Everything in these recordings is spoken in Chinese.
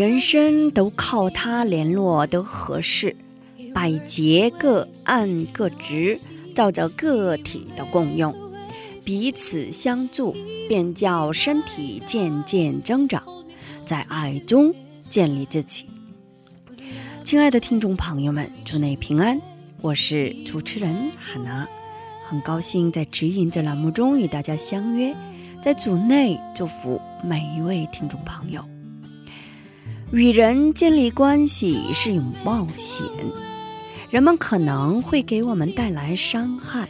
全身都靠它联络得合适，百节各按各职，照着个体的共用，彼此相助，便叫身体渐渐增长，在爱中建立自己。亲爱的听众朋友们，祝你平安，我是主持人海娜，很高兴在指引这栏目中与大家相约，在组内祝福每一位听众朋友。与人建立关系是有冒险，人们可能会给我们带来伤害，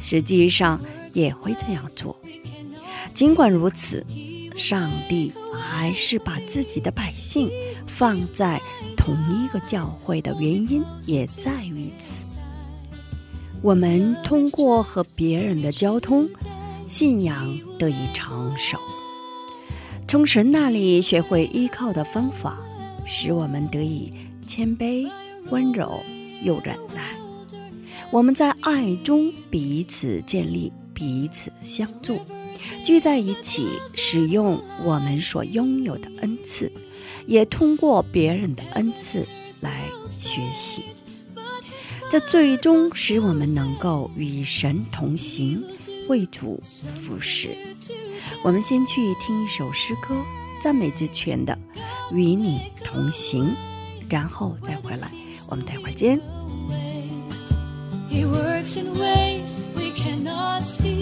实际上也会这样做。尽管如此，上帝还是把自己的百姓放在同一个教会的原因也在于此。我们通过和别人的交通，信仰得以成熟。从神那里学会依靠的方法，使我们得以谦卑、温柔又忍耐。我们在爱中彼此建立，彼此相助，聚在一起，使用我们所拥有的恩赐，也通过别人的恩赐来学习。这最终使我们能够与神同行，为主服侍。我们先去听一首诗歌，赞美之泉的《与你同行》，然后再回来。我们待会儿见。He works in ways we cannot see.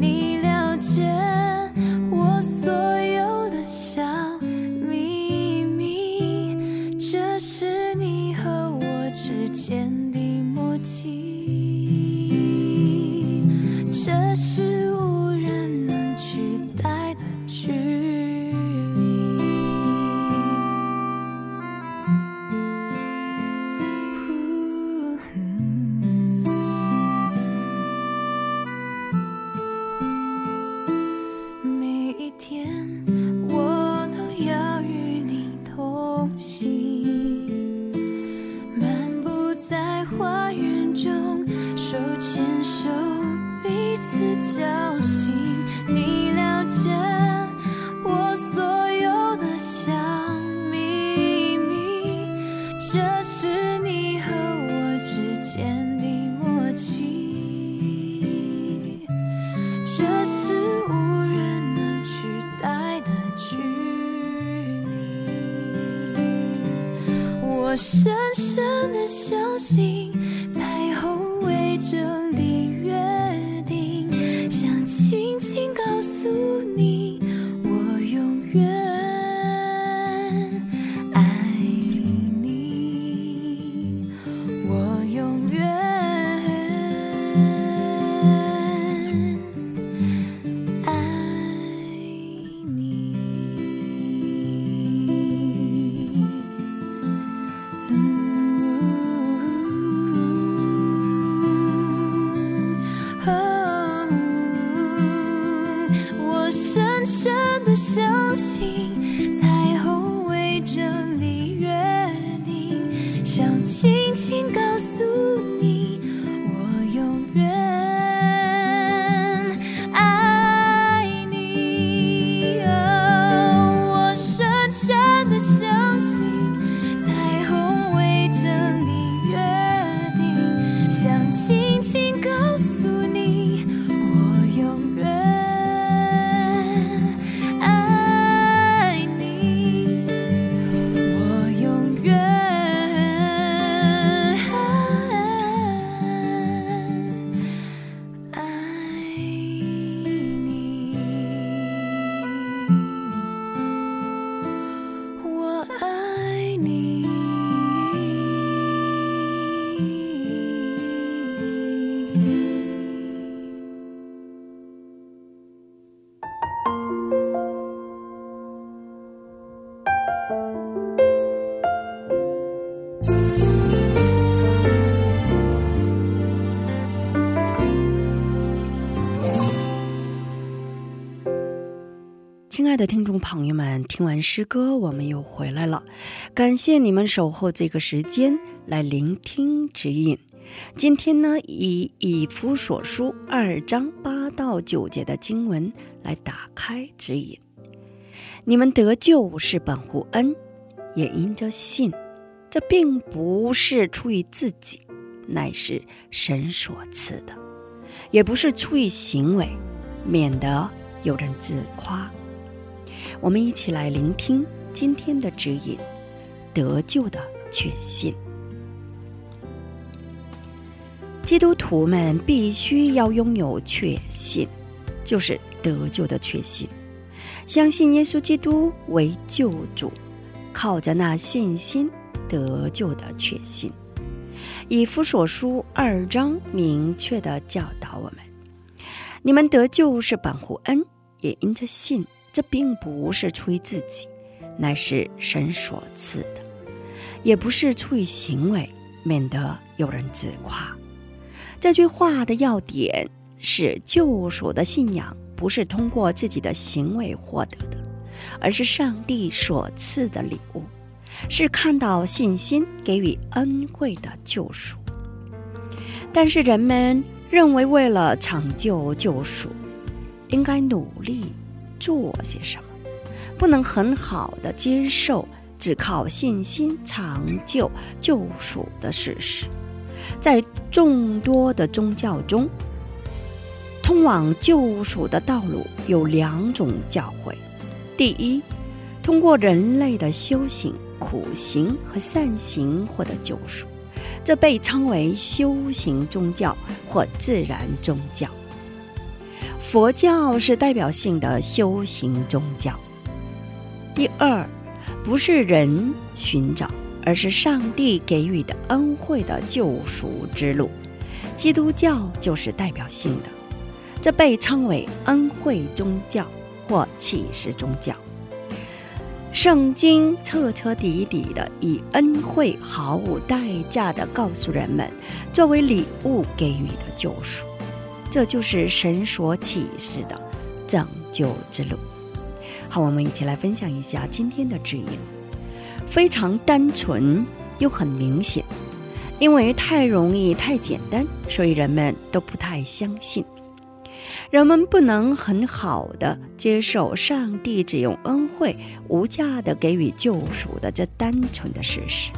心。我深深的相信，彩虹为证的，亲爱的听众朋友们，听完诗歌，我们又回来了。感谢你们守候这个时间来聆听指引。今天呢，以以弗所书二章八到九节的经文来打开指引。你们得救是本乎恩，也因着信。这并不是出于自己，乃是神所赐的；也不是出于行为，免得有人自夸。我们一起来聆听今天的指引：得救的确信。基督徒们必须要拥有确信，就是得救的确信，相信耶稣基督为救主，靠着那信心得救的确信。以弗所书二章明确的教导我们：你们得救是本乎恩，也因着信。这并不是出于自己，乃是神所赐的；也不是出于行为，免得有人自夸。这句话的要点是：救赎的信仰不是通过自己的行为获得的，而是上帝所赐的礼物，是看到信心给予恩惠的救赎。但是人们认为，为了成就救赎，应该努力。做些什么？不能很好的接受只靠信心长救救赎的事实。在众多的宗教中，通往救赎的道路有两种教诲：第一，通过人类的修行、苦行和善行获得救赎，这被称为修行宗教或自然宗教。佛教是代表性的修行宗教。第二，不是人寻找，而是上帝给予的恩惠的救赎之路。基督教就是代表性的，这被称为恩惠宗教或启示宗教。圣经彻彻底底的以恩惠毫无代价的告诉人们，作为礼物给予的救赎。这就是神所启示的拯救之路。好，我们一起来分享一下今天的指引，非常单纯又很明显。因为太容易、太简单，所以人们都不太相信。人们不能很好的接受上帝只用恩惠无价的给予救赎的这单纯的事实。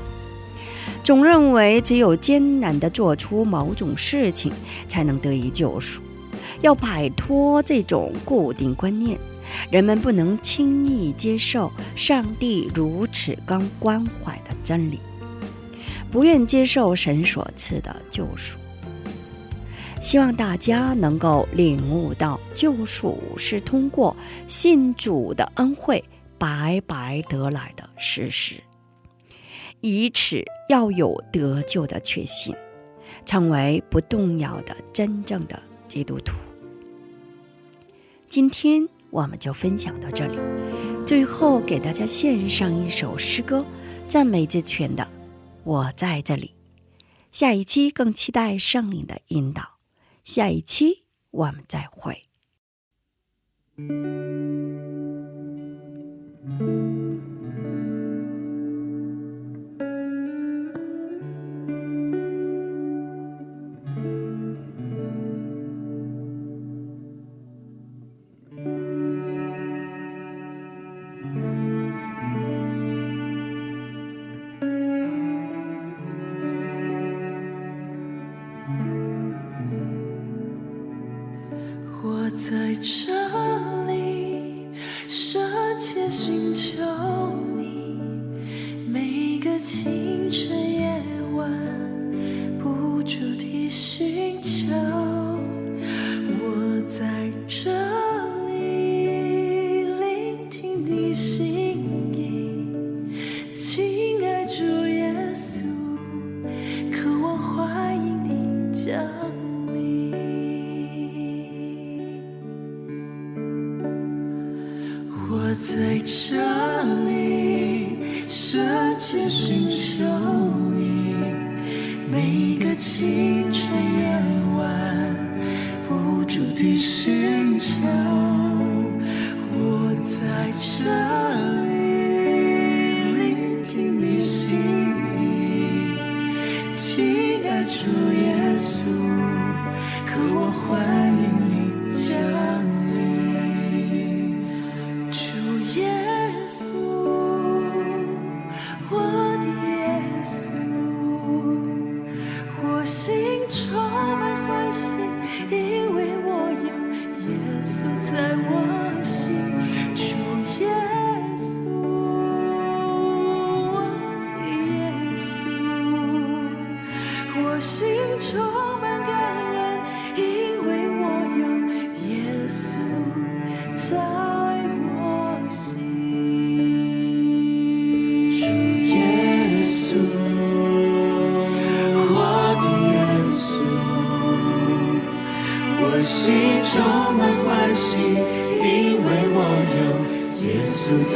总认为只有艰难地做出某种事情，才能得以救赎。要摆脱这种固定观念，人们不能轻易接受上帝如此刚关怀的真理，不愿接受神所赐的救赎。希望大家能够领悟到，救赎是通过信主的恩惠白白得来的事实。以此要有得救的确信，成为不动摇的真正的基督徒。今天我们就分享到这里，最后给大家献上一首诗歌，赞美之泉的《我在这里》。下一期更期待圣灵的引导，下一期我们再会。在这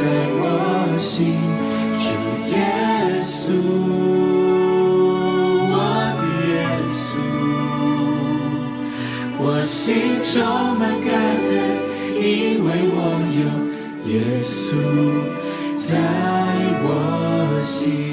在我心主耶稣我的耶稣我心充满感恩因为我有耶稣在我心。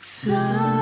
在。